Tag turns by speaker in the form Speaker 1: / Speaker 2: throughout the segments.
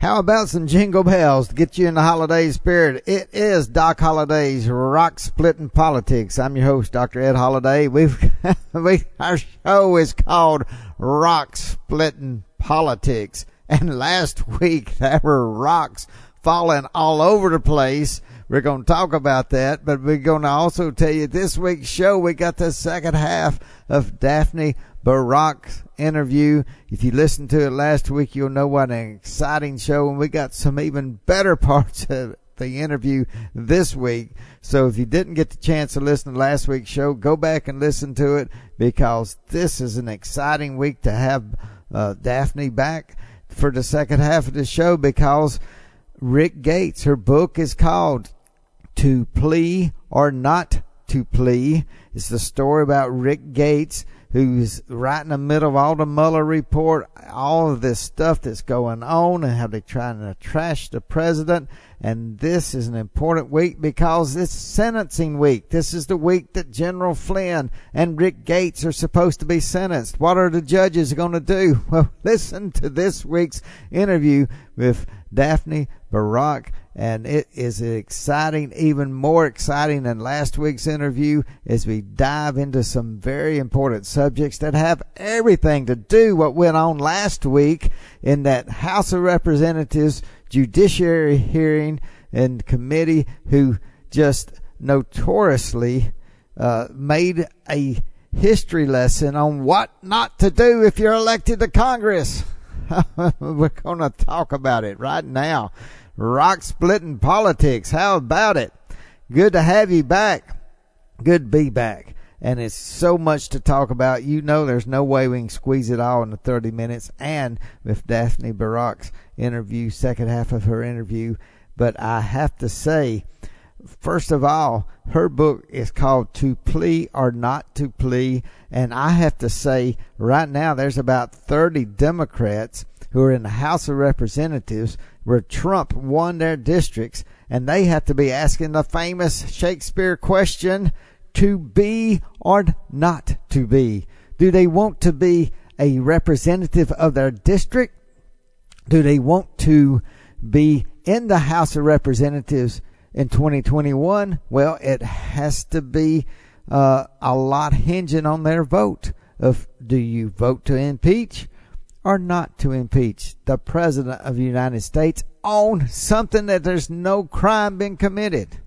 Speaker 1: How about some jingle bells to get you in the holiday spirit? It is Doc Holliday's Rock Splitting Politics. I'm your host, Dr. Ed Holliday. We've, we, our show is called Rock Splitting Politics. And last week there were rocks falling all over the place. We're going to talk about that, but we're going to also tell you this week's show, we got the second half of Daphne Barak's interview. If you listened to it last week, you'll know what an exciting show, and we got some even better parts of the interview this week. So if you didn't get the chance to listen to last week's show, go back and listen to it because this is an exciting week to have uh, Daphne back for the second half of the show because Rick Gates, her book is called To Plea or Not to Plea. It's the story about Rick Gates who's right in the middle of all the Mueller report, all of this stuff that's going on and how they're trying to trash the president. And this is an important week because it's sentencing week. This is the week that General Flynn and Rick Gates are supposed to be sentenced. What are the judges going to do? Well, listen to this week's interview with Daphne Barak and it is exciting, even more exciting than last week's interview as we dive into some very important subjects that have everything to do what went on last week in that House of Representatives judiciary hearing and committee who just notoriously uh, made a history lesson on what not to do if you're elected to Congress. We're going to talk about it right now rock splitting politics. How about it? Good to have you back. Good to be back. And it's so much to talk about. You know, there's no way we can squeeze it all into 30 minutes. And with Daphne Barak's interview, second half of her interview. But I have to say, first of all, her book is called To Plea or Not to Plea. And I have to say, right now, there's about 30 Democrats who are in the House of Representatives where Trump won their districts and they have to be asking the famous Shakespeare question to be or not to be. Do they want to be a representative of their district? Do they want to be in the House of Representatives in 2021? Well, it has to be uh, a lot hinging on their vote. Of do you vote to impeach or not to impeach the President of the United States on something that there's no crime been committed.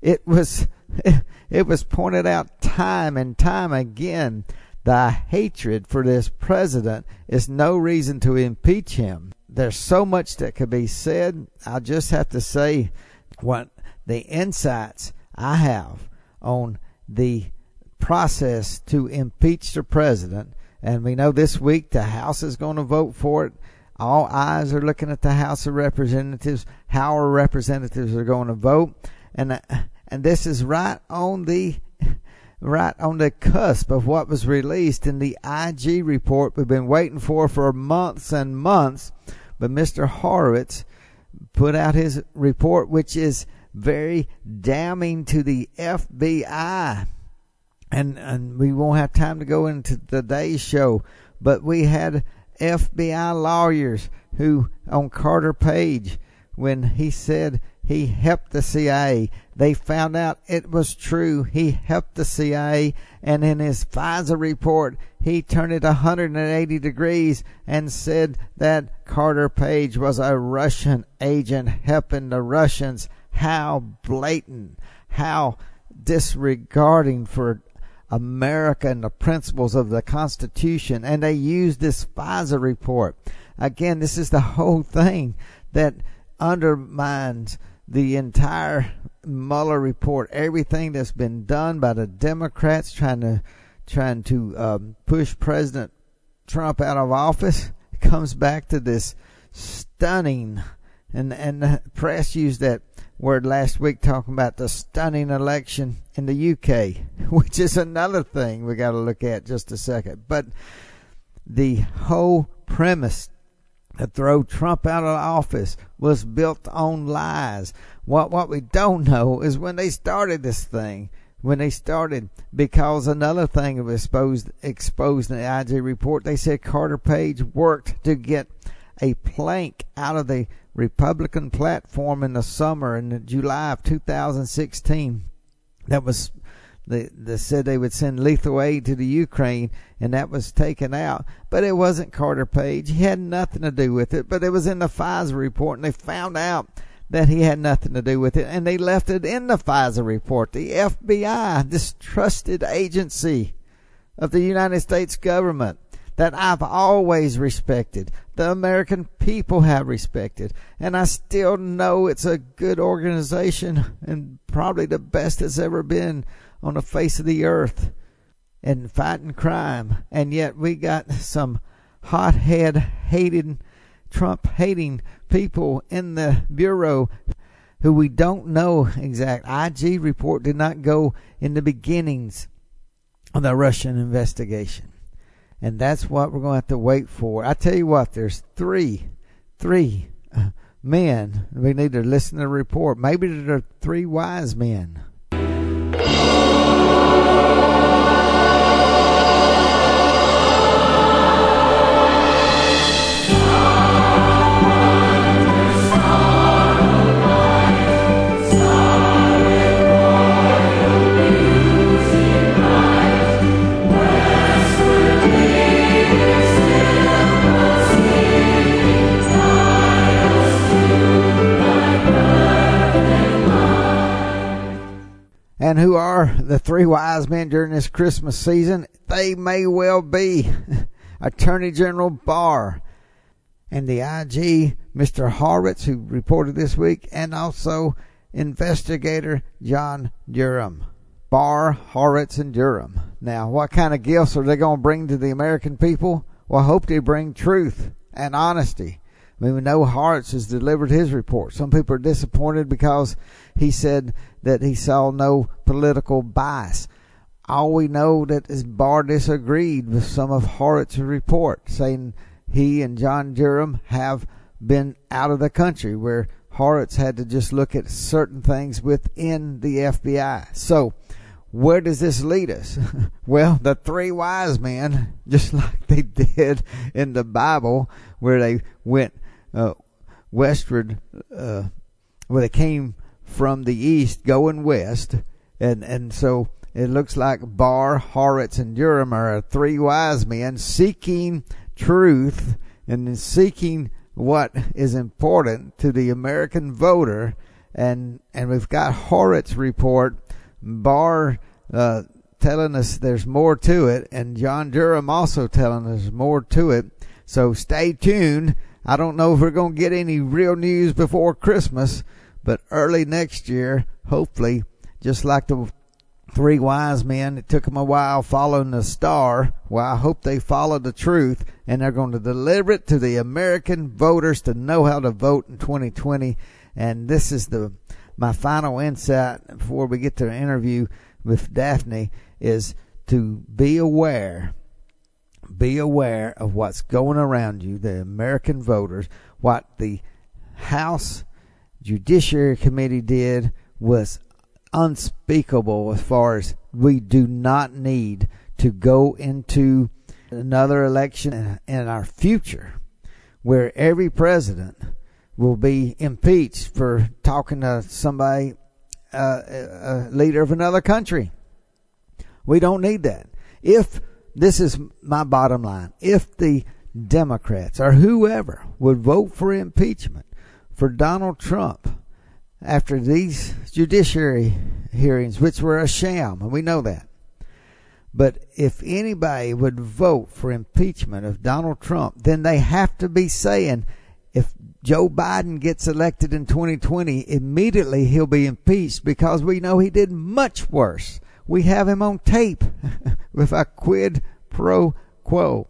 Speaker 1: It was, it was pointed out time and time again. The hatred for this president is no reason to impeach him. There's so much that could be said. I'll just have to say what the insights I have on the process to impeach the president. And we know this week the House is going to vote for it. All eyes are looking at the House of Representatives, how our representatives are going to vote. And, uh, and this is right on the, right on the cusp of what was released in the IG report we've been waiting for for months and months. But Mr. Horowitz put out his report, which is very damning to the FBI. And, and we won't have time to go into today's show, but we had FBI lawyers who, on Carter Page, when he said he helped the CIA. They found out it was true. He helped the CIA, and in his FISA report, he turned it 180 degrees and said that Carter Page was a Russian agent helping the Russians. How blatant, how disregarding for America and the principles of the Constitution. And they used this FISA report. Again, this is the whole thing that undermines the entire Mueller report, everything that's been done by the Democrats trying to trying to um, push President Trump out of office, comes back to this stunning, and and the press used that word last week talking about the stunning election in the UK, which is another thing we got to look at just a second. But the whole premise to throw Trump out of office was built on lies. What what we don't know is when they started this thing, when they started, because another thing was exposed exposed in the IG report, they said Carter Page worked to get a plank out of the Republican platform in the summer in July of 2016 that was they, said they would send lethal aid to the Ukraine, and that was taken out. But it wasn't Carter Page. He had nothing to do with it. But it was in the FISA report, and they found out that he had nothing to do with it, and they left it in the FISA report. The FBI, this trusted agency of the United States government that I've always respected, the American people have respected, and I still know it's a good organization and probably the best it's ever been on the face of the earth in fighting crime. And yet we got some hothead hated Trump hating people in the bureau who we don't know exact. IG report did not go in the beginnings of the Russian investigation. And that's what we're going to have to wait for. I tell you what, there's three, three uh, men. We need to listen to the report. Maybe there are three wise men And who are the three wise men during this Christmas season? They may well be Attorney General Barr and the IG, Mr. Horowitz, who reported this week, and also investigator John Durham. Barr, Horowitz, and Durham. Now, what kind of gifts are they going to bring to the American people? Well, I hope they bring truth and honesty. Mean, we know Horowitz has delivered his report. Some people are disappointed because he said that he saw no political bias. All we know that is Barr disagreed with some of Horowitz's report, saying he and John Durham have been out of the country, where Horowitz had to just look at certain things within the FBI. So, where does this lead us? well, the three wise men, just like they did in the Bible, where they went uh, westward, uh, where they came from the east going west, and and so it looks like Barr, Horowitz, and Durham are three wise men seeking truth and seeking what is important to the American voter, and and we've got Horowitz report, Barr. Uh, telling us there's more to it, and John Durham also telling us more to it. So stay tuned I don't know if we're going to get any real news before Christmas, but early next year, hopefully, just like the three wise men, it took them a while following the star. Well, I hope they follow the truth and they're going to deliver it to the American voters to know how to vote in 2020. And this is the my final insight before we get to the interview with Daphne is to be aware be aware of what's going around you, the American voters. What the House Judiciary Committee did was unspeakable as far as we do not need to go into another election in our future where every president will be impeached for talking to somebody, uh, a leader of another country. We don't need that. If this is my bottom line, if the Democrats or whoever would vote for impeachment for Donald Trump after these judiciary hearings, which were a sham, and we know that. But if anybody would vote for impeachment of Donald Trump, then they have to be saying if Joe Biden gets elected in 2020, immediately he'll be impeached because we know he did much worse. We have him on tape with a quid pro quo.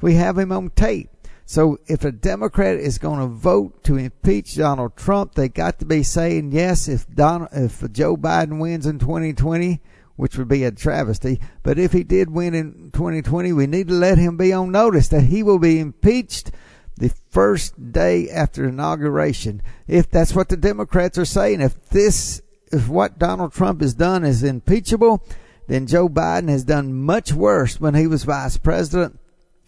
Speaker 1: We have him on tape. So if a Democrat is going to vote to impeach Donald Trump, they got to be saying yes. If Donald, if Joe Biden wins in 2020, which would be a travesty, but if he did win in 2020, we need to let him be on notice that he will be impeached the first day after inauguration. If that's what the Democrats are saying, if this, if what Donald Trump has done is impeachable, then Joe Biden has done much worse when he was vice president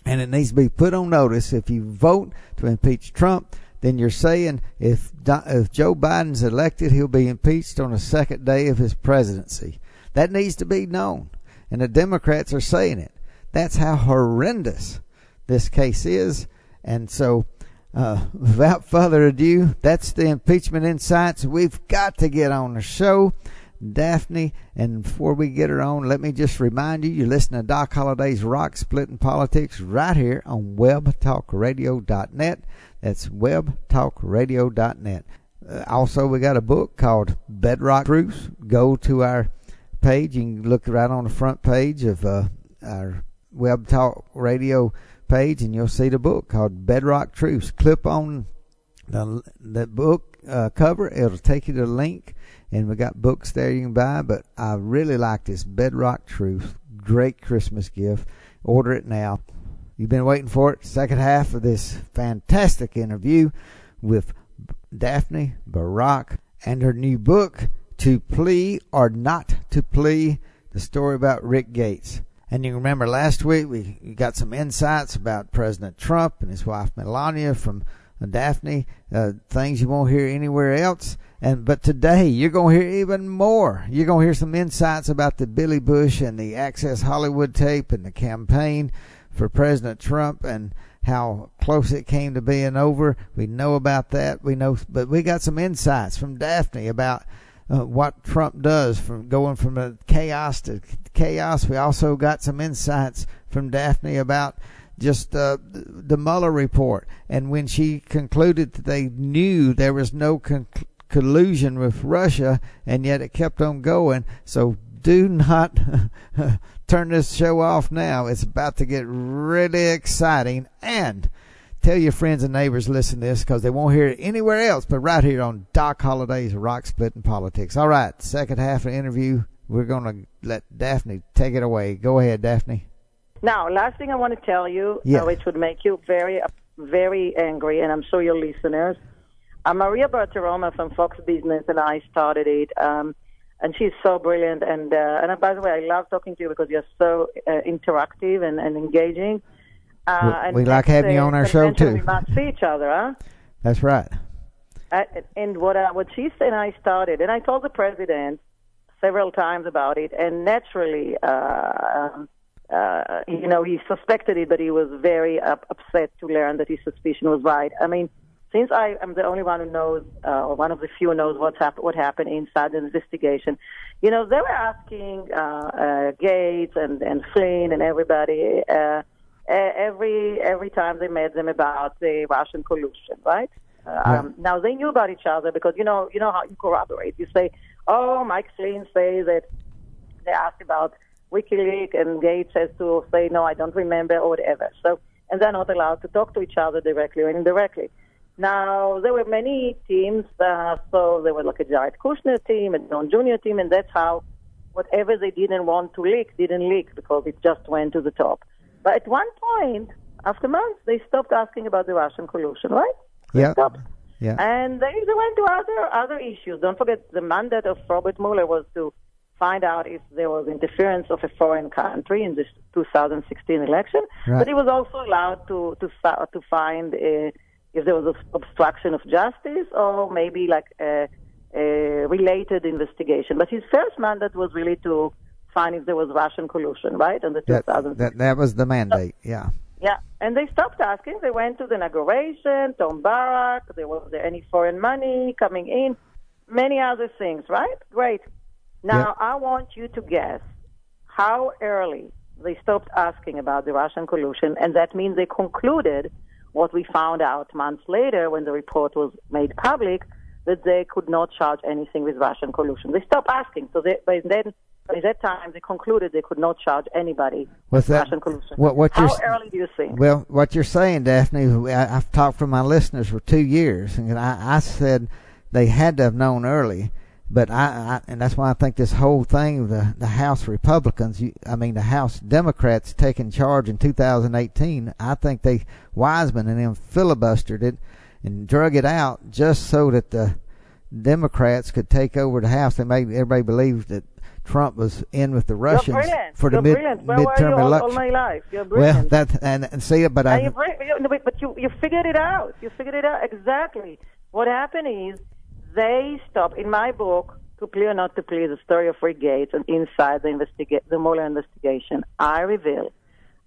Speaker 1: and it needs to be put on notice. If you vote to impeach Trump, then you're saying if if Joe Biden's elected, he'll be impeached on the second day of his presidency. That needs to be known, and the Democrats are saying it. That's how horrendous this case is, and so. Uh, without further ado, that's the impeachment insights. We've got to get on the show. Daphne. And before we get her on, let me just remind you, you're listening to Doc Holliday's Rock Splitting Politics right here on webtalkradio.net. That's webtalkradio.net. Uh, also, we got a book called Bedrock Truths. Go to our page. You can look right on the front page of uh, our Web page, and you'll see the book called Bedrock Truths. Clip on the the book uh, cover; it'll take you to the link and we got books there you can buy. But I really like this Bedrock Truth. Great Christmas gift. Order it now. You've been waiting for it. Second half of this fantastic interview with Daphne Barak and her new book, To Plea or Not to Plea, the story about Rick Gates. And you remember last week we got some insights about President Trump and his wife Melania from Daphne, uh, things you won't hear anywhere else. And but today you're going to hear even more. You're going to hear some insights about the Billy Bush and the Access Hollywood tape and the campaign for President Trump and how close it came to being over. We know about that. We know, but we got some insights from Daphne about uh, what Trump does from going from a chaos to chaos. We also got some insights from Daphne about just uh, the Mueller report. And when she concluded that they knew there was no con- collusion with Russia, and yet it kept on going. So do not turn this show off now. It's about to get really exciting. And tell your friends and neighbors listen to this because they won't hear it anywhere else but right here on Doc Holliday's Rock Splitting Politics. All right, second half of the interview, we're going to let Daphne take it away. Go ahead, Daphne.
Speaker 2: Now, last thing I want to tell you, yeah. uh, which would make you very, very angry, and I'm sure your listeners. Uh, Maria Bartiromo from Fox Business and I started it, um, and she's so brilliant. And uh, and uh, by the way, I love talking to you because you're so uh, interactive and, and engaging.
Speaker 1: Uh, we, and we like having you on our show too.
Speaker 2: We must see each other, huh?
Speaker 1: That's right.
Speaker 2: Uh, and what uh, what she and I started, and I told the president several times about it, and naturally. Uh, um, uh, you know, he suspected it, but he was very uh, upset to learn that his suspicion was right. I mean, since I am the only one who knows, uh, or one of the few who knows what's hap- what happened inside the investigation, you know, they were asking uh, uh, Gates and, and Flynn and everybody uh, every every time they met them about the Russian collusion, right? Yeah. um, now they knew about each other because you know you know how you corroborate. You say, "Oh, Mike Flynn says that they asked about WikiLeaks and Gates has to say, no, I don't remember or whatever. So, and they're not allowed to talk to each other directly or indirectly. Now, there were many teams, uh, so there was like a Jared Kushner team, a Don Jr. team, and that's how whatever they didn't want to leak didn't leak because it just went to the top. But at one point, after months, they stopped asking about the Russian collusion, right?
Speaker 1: Yeah.
Speaker 2: Stopped.
Speaker 1: Yeah.
Speaker 2: And they went to other other issues. Don't forget the mandate of Robert Mueller was to find out if there was interference of a foreign country in this 2016 election. Right. But he was also allowed to to to find uh, if there was obstruction of justice or maybe like a, a related investigation. But his first mandate was really to find if there was Russian collusion, right? In the
Speaker 1: That,
Speaker 2: 2000.
Speaker 1: that that was the mandate. Yeah.
Speaker 2: Yeah, and they stopped asking. They went to the inauguration, Tom Barrack, there was there any foreign money coming in, many other things, right? Great. Now,
Speaker 1: Yep.
Speaker 2: I want you to guess how early they stopped asking about the Russian collusion, and that means they concluded what we found out months later when the report was made public that they could not charge anything with Russian collusion. They stopped asking. So they, by then, by that time, they concluded they could not charge anybody with
Speaker 1: that?
Speaker 2: Collusion.
Speaker 1: What what
Speaker 2: how
Speaker 1: you're
Speaker 2: early do you think?
Speaker 1: Well, what you're saying, Daphne, I, I've talked to my listeners for two years, and I, I said they had to have known early. But I, I, and that's why I think this whole thing, the the House Republicans, you, I mean the House Democrats taking charge in 2018. I think they Weissmann and them filibustered it and drug it out just so that the Democrats could take over the House. They made everybody believe that Trump was in with the Russians for the mid,
Speaker 2: brilliant. Where were
Speaker 1: midterm
Speaker 2: you
Speaker 1: election.
Speaker 2: all my life? You're
Speaker 1: Well, that and, and see it, but
Speaker 2: And
Speaker 1: I
Speaker 2: you, bri- you, no, but you you figured it out. You figured it out exactly. What happened is they stopped in my book to plea or not to plea the story of Rick Gates and inside the investiga- the Mueller investigation. I reveal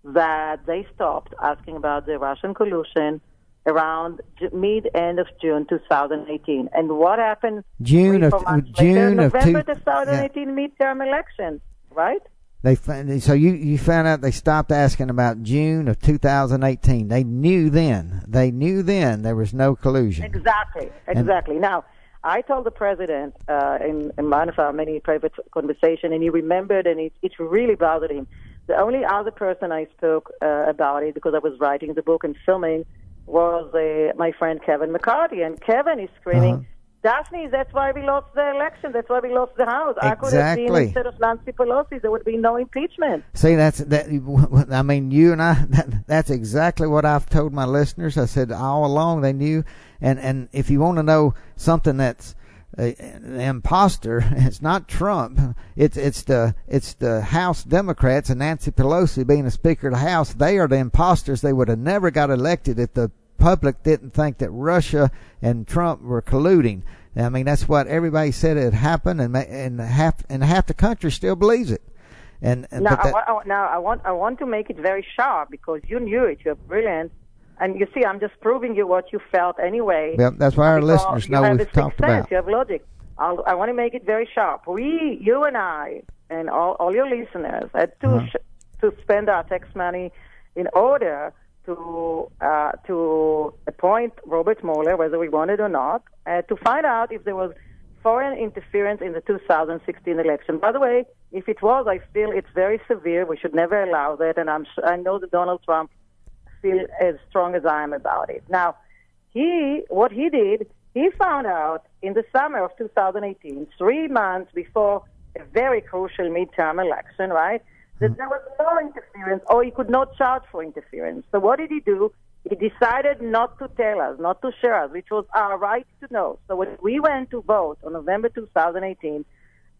Speaker 2: that they stopped asking about the Russian collusion around mid end of June 2018. And what happened?
Speaker 1: June of June
Speaker 2: later,
Speaker 1: of
Speaker 2: November
Speaker 1: two,
Speaker 2: 2018 midterm election, right?
Speaker 1: They so you you found out they stopped asking about June of 2018. They knew then. They knew then there was no collusion.
Speaker 2: Exactly, exactly. now, I told the president uh, in, in one of our many private conversation, and he remembered, and it, it really bothered him. The only other person I spoke uh, about it because I was writing the book and filming was uh, my friend Kevin McCarthy, and Kevin is screaming.
Speaker 1: Uh-huh.
Speaker 2: Daphne, that's why we lost the election. That's why we lost the House. I could have
Speaker 1: Exactly.
Speaker 2: been instead of Nancy Pelosi, there would be no impeachment.
Speaker 1: See, that's that. I mean, you and I. That, that's exactly what I've told my listeners. I said all along they knew. And and if you want to know something that's an imposter, it's not Trump. It's it's the it's the House Democrats and Nancy Pelosi being the Speaker of the House. They are the imposters. They would have never got elected if the public didn't think that Russia and Trump were colluding. I mean, that's what everybody said had happened, and and half and half the country still believes it. And, and
Speaker 2: Now,
Speaker 1: that,
Speaker 2: I, now I want I want to make it very sharp because you knew it. You're brilliant, and you see, I'm just proving you what you felt anyway.
Speaker 1: Well, that's why our listeners know we've talked
Speaker 2: sense,
Speaker 1: about.
Speaker 2: You have logic. I'll, I want to make it very sharp. We, you and I, and all, all your listeners had to
Speaker 1: Uh-huh.
Speaker 2: sh- to spend our tax money in order to uh, to appoint Robert Mueller, whether we wanted or not, uh, to find out if there was foreign interference in the 2016 election. By the way, if it was, I feel it's very severe. We should never allow that, and I'm I know that Donald Trump feel as strong as I am about it. Now, he what he did, he found out in the summer of 2018, three months before a very crucial midterm election, right? That there was no interference, or he could not charge for interference. So what did he do? He decided not to tell us, not to share us, which was our right to know. So when we went to vote on November 2018,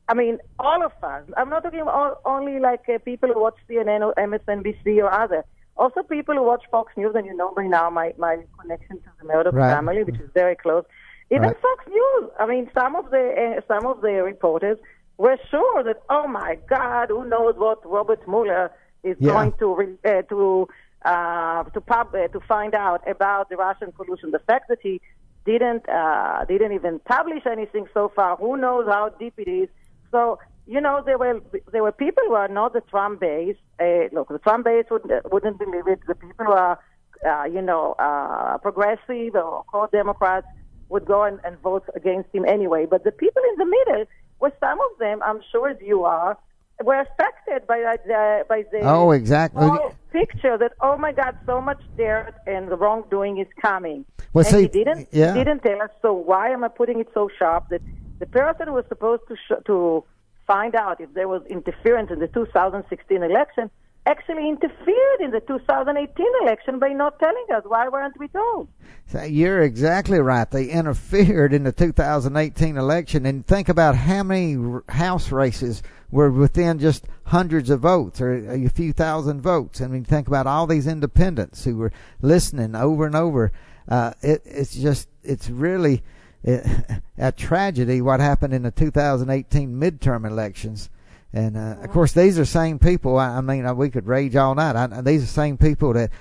Speaker 2: I mean, all of us. I'm not talking about only like uh, people who watch CNN or MSNBC or other. Also, people who watch Fox News, and you know by now my, my connection to the Murdoch
Speaker 1: Right.
Speaker 2: family, which is very close. Even
Speaker 1: Right.
Speaker 2: Fox News. I mean, some of the uh, some of the reporters were sure that, oh my God, who knows what Robert Mueller is
Speaker 1: Yeah.
Speaker 2: going to re- uh, to uh, to pub uh, to find out about the Russian collusion. The fact that he didn't uh, didn't even publish anything so far. Who knows how deep it is? So you know there were there were people who are not the Trump base. Uh, look, the Trump base wouldn't wouldn't believe it. The people who are uh, you know uh, progressive or core Democrats would go and, and vote against him anyway. But the people in the middle, well, some of them, I'm sure as you are, were affected by uh, by the
Speaker 1: Oh, exactly.
Speaker 2: whole picture that oh my God, so much dirt and the wrongdoing is coming.
Speaker 1: Well,
Speaker 2: and
Speaker 1: see,
Speaker 2: he didn't
Speaker 1: yeah.
Speaker 2: he didn't tell us. So why am I putting it so sharp that the person who was supposed to sh- to find out if there was interference in the 2016 election actually interfered in the 2018 election by not telling us. Why weren't we told?
Speaker 1: So You're exactly right. They interfered in the 2018 election, and think about how many House races were within just hundreds of votes or a few thousand votes. I mean, think about all these independents who were listening over and over. uh, it, it's just it's really a tragedy what happened in the 2018 midterm elections. And uh, of course, these are same people. I, I mean, uh, we could rage all night. I, these are same people that,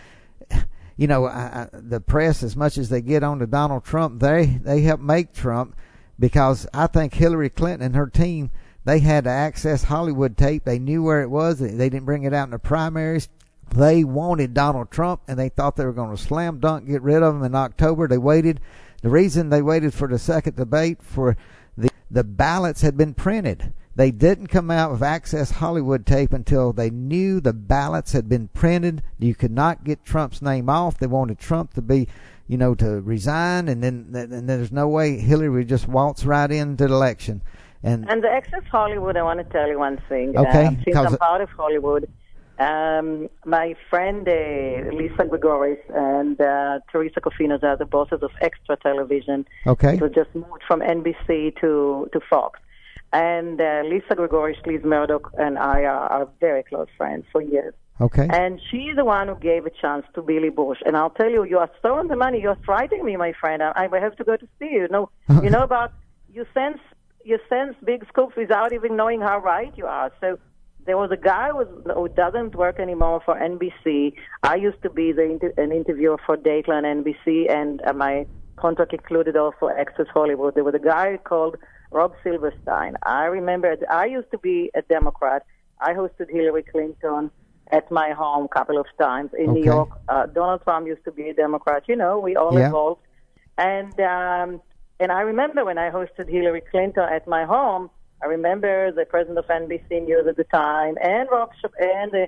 Speaker 1: you know, the press, as much as they get on to Donald Trump, they they help make Trump because I think Hillary Clinton and her team they had to access Hollywood tape. They knew where it was. They didn't bring it out in the primaries. They wanted Donald Trump, and they thought they were going to slam dunk get rid of him in October. They waited. The reason they waited for the second debate for the the ballots had been printed. They didn't come out with Access Hollywood tape until they knew the ballots had been printed. You could not get Trump's name off. They wanted Trump to be, you know, to resign, and then and there's no way Hillary would just waltz right into the election. And
Speaker 2: and the Access Hollywood, I want to tell you one thing.
Speaker 1: Okay,
Speaker 2: uh, since I'm part of Hollywood, um, my friend uh, Lisa Gregoris and uh, Teresa Cofinos are the bosses of Extra Television.
Speaker 1: Okay,
Speaker 2: so just moved from NBC to to Fox. And uh, Lisa Gregoris, Liz Murdoch, and I are, are very close friends for years.
Speaker 1: Okay.
Speaker 2: And she's the one who gave a chance to Billy Bush. And I'll tell you, you are throwing the money. You're frightening me, my friend. I, I have to go to see you. You know, you know about you sense you sense big scoops without even knowing how right you are. So there was a guy who, was, who doesn't work anymore for NBC. I used to be the inter- an interviewer for Dateline NBC, and uh, my contract included also Access Hollywood. There was a guy called Rob Silverstein. I remember I used to be a Democrat. I hosted Hillary Clinton at my home a couple of times in
Speaker 1: okay.
Speaker 2: New York. Uh, Donald Trump used to be a Democrat. You know, we all
Speaker 1: yeah.
Speaker 2: involved. And um, and I remember when I hosted Hillary Clinton at my home. I remember the president of NBC News at the time, and Rob and the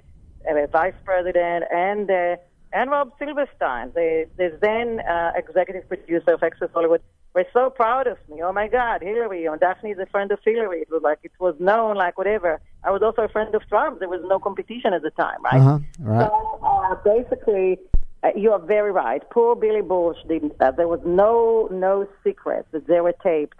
Speaker 2: uh, vice president, and uh, and Rob Silverstein, the, the then uh, executive producer of Access Hollywood were so proud of me. Oh my God, Hillary, you know, Daphne is a friend of Hillary. It was like it was known, like whatever. I was also a friend of Trump. There was no competition at the time, right?
Speaker 1: Uh-huh. Right.
Speaker 2: So uh, basically, uh, you are very right. Poor Billy Bush didn't. Uh, there was no no secret that they were taped.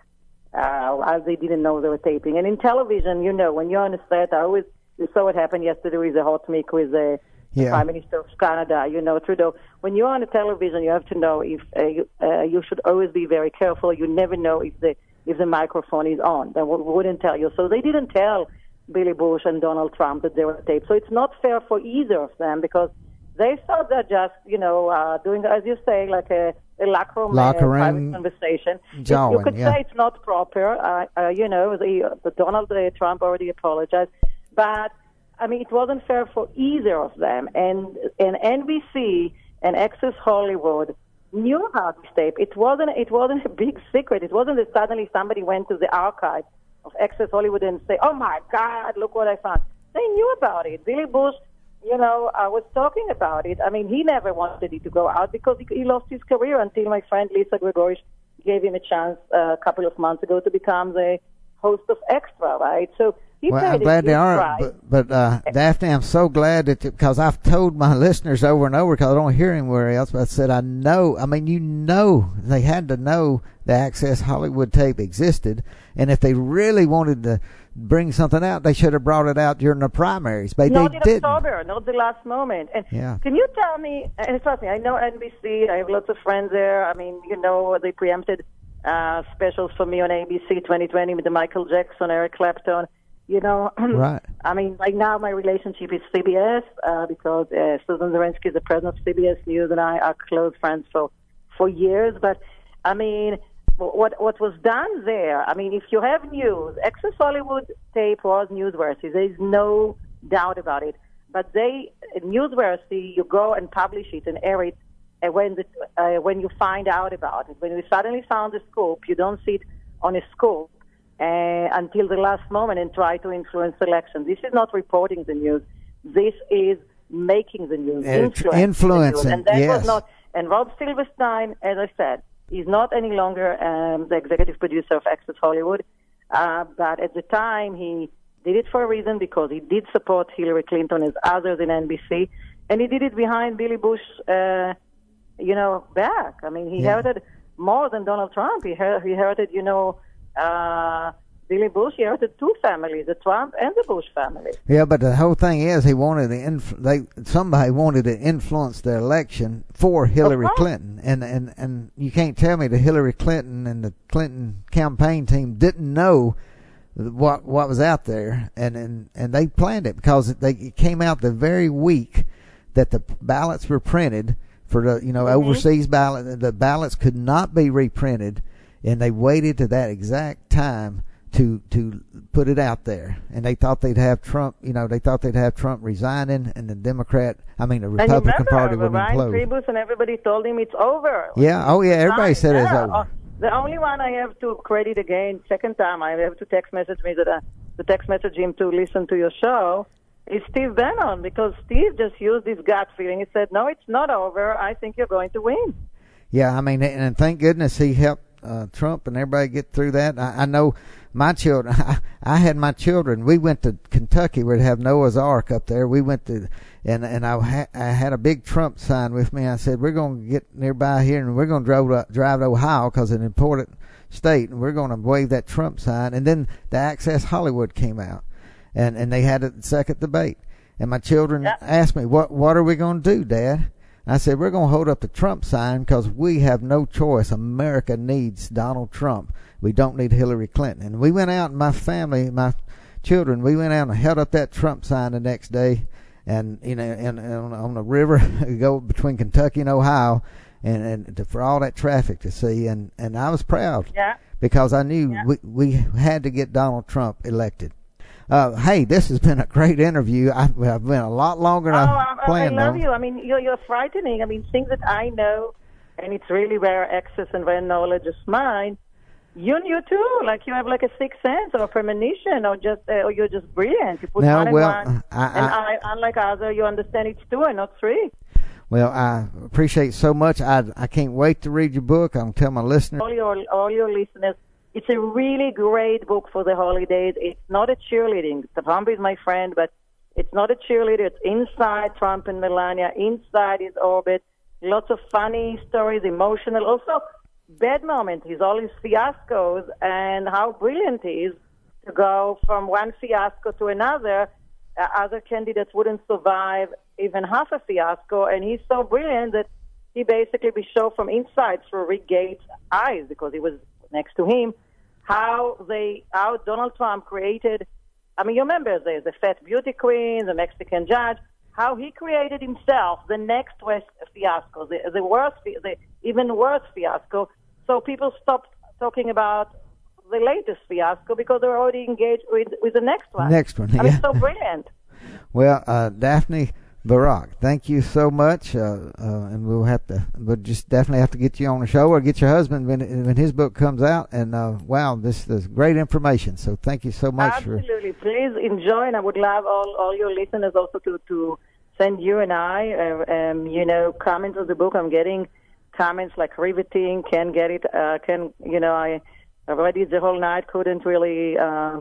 Speaker 2: Uh, as they didn't know they were taping. And in television, you know, when you're on a set, I always you saw what happened yesterday with the hot mic with the
Speaker 1: yeah.
Speaker 2: Prime Minister of Canada, you know, Trudeau. When you're on the television, you have to know if uh, you, uh, you should always be very careful. You never know if the if the microphone is on. They w- wouldn't tell you. So they didn't tell Billy Bush and Donald Trump that they were taped. So it's not fair for either of them because they thought they're just, you know, uh, doing, as you say, like a, a locker room,
Speaker 1: Locker room
Speaker 2: private conversation. you could
Speaker 1: yeah.
Speaker 2: say it's not proper. Uh, uh, you know, the, the Donald uh, Trump already apologized, but I mean, it wasn't fair for either of them. And and NBC and Access Hollywood knew how to tape. It wasn't it wasn't a big secret. It wasn't that suddenly somebody went to the archive of Access Hollywood and say, "Oh my God, look what I found." They knew about it. Billy Bush, you know, I was talking about it. I mean, he never wanted it to go out because he, he lost his career until my friend Lisa Gregoris gave him a chance uh, a couple of months ago to become the host of Extra, right? So he
Speaker 1: Well, I'm glad they are,
Speaker 2: right.
Speaker 1: but, but uh, Daphne, I'm so glad that because I've told my listeners over and over because I don't hear anywhere else. But I said I know. I mean, you know, they had to know the Access Hollywood tape existed, and if they really wanted to bring something out, they should have brought it out during the primaries. But
Speaker 2: Not
Speaker 1: they
Speaker 2: in
Speaker 1: didn't.
Speaker 2: October, not the last moment. And
Speaker 1: Yeah.
Speaker 2: can you tell me? And trust me, I know NBC. I have lots of friends there. I mean, you know, they preempted uh, specials for me on ABC 2020 with the Michael Jackson, Eric Clapton. You know,
Speaker 1: Right.
Speaker 2: I mean, right now my relationship is CBS uh, because uh, Susan Zirinsky the president of CBS News, and I are close friends for for years. But I mean, what what was done there? I mean, if you have news, Access Hollywood tape was newsworthy. There is no doubt about it. But they newsworthy, you go and publish it and air it uh, when the, uh, when you find out about it. When we suddenly found the scoop, you don't see it on a scoop uh, until the last moment and try to influence election. This is not reporting the news. This is making the news,
Speaker 1: Uh,
Speaker 2: influencing, the news. and that
Speaker 1: yes.
Speaker 2: was not. And Rob Silverstein, as I said, is not any longer um, the executive producer of Access Hollywood. Uh, but at the time, he did it for a reason because he did support Hillary Clinton as others in NBC, and he did it behind Billy Bush, uh, you know, back. I mean, he
Speaker 1: Yeah.
Speaker 2: herited more than Donald Trump. He, her- he herited, you know, uh, Billy Bush, he had the two families, the Trump and the Bush family.
Speaker 1: Yeah, but the whole thing is he wanted to inf- they somebody wanted to influence the election for Hillary. Clinton, and and and you can't tell me the Hillary Clinton and the Clinton campaign team didn't know what what was out there, and and and they planned it because they it came out the very week that the ballots were printed for the you know mm-hmm. overseas ballot. The ballots could not be reprinted, and they waited to that exact time to to put it out there. And they thought they'd have Trump. You know, they thought they'd have Trump resigning, and the Democrat, I mean, the Republican
Speaker 2: remember
Speaker 1: Party would
Speaker 2: Ryan
Speaker 1: implode.
Speaker 2: Priebus and everybody told him it's over.
Speaker 1: Yeah. Oh yeah. Everybody said it was over.
Speaker 2: Oh, The only one I have to credit again, second time I have to text message me that uh, to text message him to listen to your show is Steve Bannon because Steve just used his gut feeling. He said, "No, it's not over. I think you're going to win."
Speaker 1: Yeah, I mean, and thank goodness he helped uh, Trump and everybody get through that. I, I know my children. I, I had my children. We went to Kentucky. We'd have Noah's Ark up there. We went to, and and I, ha, I had a big Trump sign with me. I said, "We're going to get nearby here, and we're going to drive to, drive to Ohio because it's an important state, and we're going to wave that Trump sign." And then the Access Hollywood came out, and and they had a second debate. And my children asked me, "What what are we going to do, Dad?" I said, we're going to hold up the Trump sign because we have no choice. America needs Donald Trump. We don't need Hillary Clinton. And we went out, and my family, my children, we went out and held up that Trump sign the next day. And, you know, and, and on, the river, go between Kentucky and Ohio, and, and to, for all that traffic to see. And, and I was proud
Speaker 2: Yeah.
Speaker 1: because I knew
Speaker 2: Yeah.
Speaker 1: we, we had to get Donald Trump elected. Uh, hey, this has been a great interview. I, I've been a lot longer
Speaker 2: Oh,
Speaker 1: than
Speaker 2: I,
Speaker 1: I
Speaker 2: I
Speaker 1: planned
Speaker 2: love
Speaker 1: on.
Speaker 2: you. I mean, you're, you're frightening. I mean, things that I know, and it's really rare access and rare knowledge is mine. You knew too, like you have like a sixth sense or a premonition, or just uh, or you're just brilliant. You put
Speaker 1: No,
Speaker 2: one and
Speaker 1: well,
Speaker 2: one,
Speaker 1: I-
Speaker 2: and
Speaker 1: I-
Speaker 2: I, unlike other, you understand it's two and not three.
Speaker 1: Well, I appreciate so much. I I can't wait to read your book. I'm tell my listeners.
Speaker 2: all your all your listeners. It's a really great book for the holidays. It's not a cheerleading. Trump is my friend, but it's not a cheerleader. It's inside Trump and Melania, inside his orbit. Lots of funny stories, emotional, also bad moments. He's all his fiascos and how brilliant he is to go from one fiasco to another. Uh, other candidates wouldn't survive even half a fiasco, and he's so brilliant that he basically be shown from inside through Rick Gates' eyes because he was next to him how they how Donald Trump created. I mean, you remember there's the fat beauty queen, the Mexican judge. How he created himself the next West fiasco, the, the worst, the even worse fiasco. So people stopped talking about the latest fiasco because they're already engaged with with the next one.
Speaker 1: Next one,
Speaker 2: I mean, so brilliant.
Speaker 1: Well, uh, Daphne Barak, thank you so much, uh, uh, and we'll have to, we'll just definitely have to get you on the show or get your husband when when his book comes out. And uh, wow, this is great information. So thank you so much for.
Speaker 2: Absolutely. Please enjoy, and I would love all, all your listeners also to, to send you and I, uh, um, you know, comments of the book. I'm getting comments like riveting, can get it, uh, can, you know, I, read it the whole night, couldn't really uh,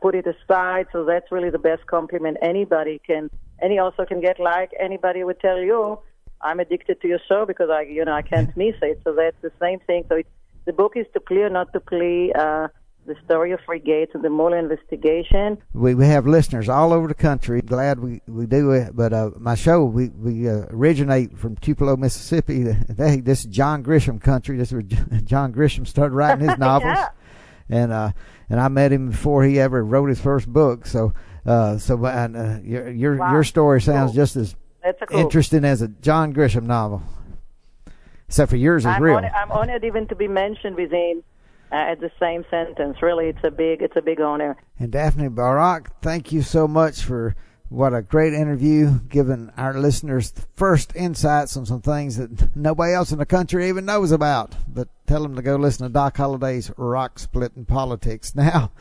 Speaker 2: put it aside. So that's really the best compliment anybody can, and he also can get like anybody would tell you, I'm addicted to your show because I, you know, I can't miss it. So that's the same thing. So it's, the book is to plea or not to plea. Uh, the story of Free Gates and the Mueller investigation.
Speaker 1: We, we have listeners all over the country. Glad we, we do it. But uh, my show, we, we uh, originate from Tupelo, Mississippi. They, this is John Grisham country. This is where John Grisham started writing his novels.
Speaker 2: Yeah.
Speaker 1: And uh, and I met him before he ever wrote his first book. So uh, so and, uh, your your
Speaker 2: Wow.
Speaker 1: your story sounds
Speaker 2: Cool.
Speaker 1: just as
Speaker 2: cool.
Speaker 1: interesting as a John Grisham novel. Except for yours is
Speaker 2: I'm
Speaker 1: real.
Speaker 2: honored, I'm honored even to be mentioned within uh, at the same sentence. Really, it's a big it's a big honor.
Speaker 1: And Daphne Barak, thank you so much for what a great interview, giving our listeners the first insights on some things that nobody else in the country even knows about. But tell them to go listen to Doc Holliday's Rock Splitting Politics. Now,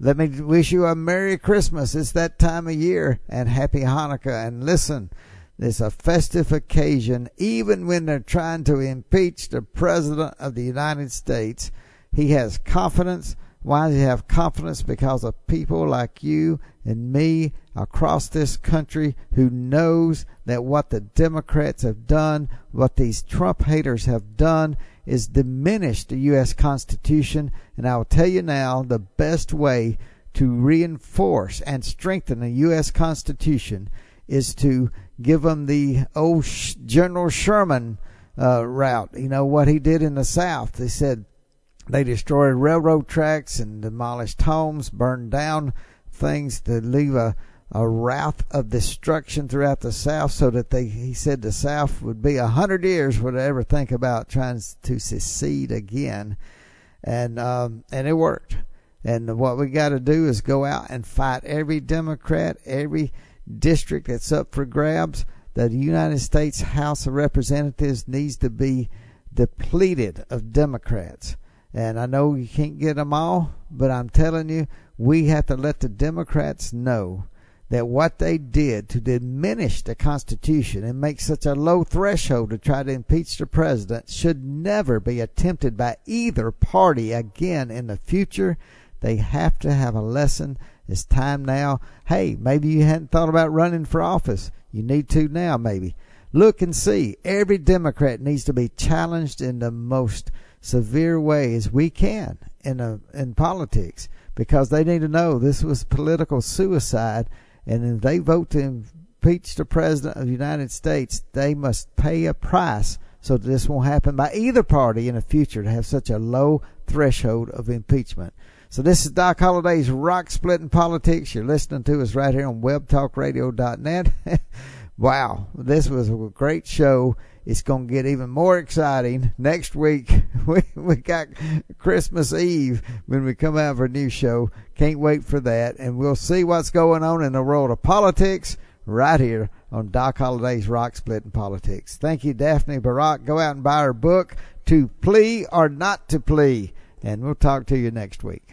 Speaker 1: let me wish you a Merry Christmas. It's that time of year and Happy Hanukkah. And listen, it's a festive occasion, even when they're trying to impeach the President of the United States. He has confidence. Why does he have confidence? Because of people like you and me across this country who knows that what the Democrats have done, what these Trump haters have done, is diminish the U.S. Constitution. And I will tell you now the best way to reinforce and strengthen the U.S. Constitution is to give them the old General Sherman uh, route. You know what he did in the South? They said they destroyed railroad tracks and demolished homes, burned down things to leave a a wrath of destruction throughout the South, so that they he said the South would be a hundred years would ever think about trying to secede again, and um, and it worked. And what we got to do is go out and fight every Democrat, every district that's up for grabs. The United States House of Representatives needs to be depleted of Democrats. And I know you can't get them all, but I'm telling you, we have to let the Democrats know that what they did to diminish the Constitution and make such a low threshold to try to impeach the president should never be attempted by either party again in the future. They have to have a lesson. It's time now. Hey, maybe you hadn't thought about running for office. You need to now, maybe. Look and see. Every Democrat needs to be challenged in the most severe ways we can in a, in politics because they need to know this was political suicide and if they vote to impeach the president of the United States, they must pay a price so that this won't happen by either party in the future to have such a low threshold of impeachment. So this is Doc Holliday's Rock Splitting Politics. You're listening to us right here on webtalkradio.net. wow, this was a great show. It's going to get even more exciting next week. We we got Christmas Eve when we come out for a new show. Can't wait for that, and we'll see what's going on in the world of politics right here on Doc Holliday's Rock Splitting Politics. Thank you, Daphne Barak. Go out and buy her book, To Plea or Not to Plea, and we'll talk to you next week.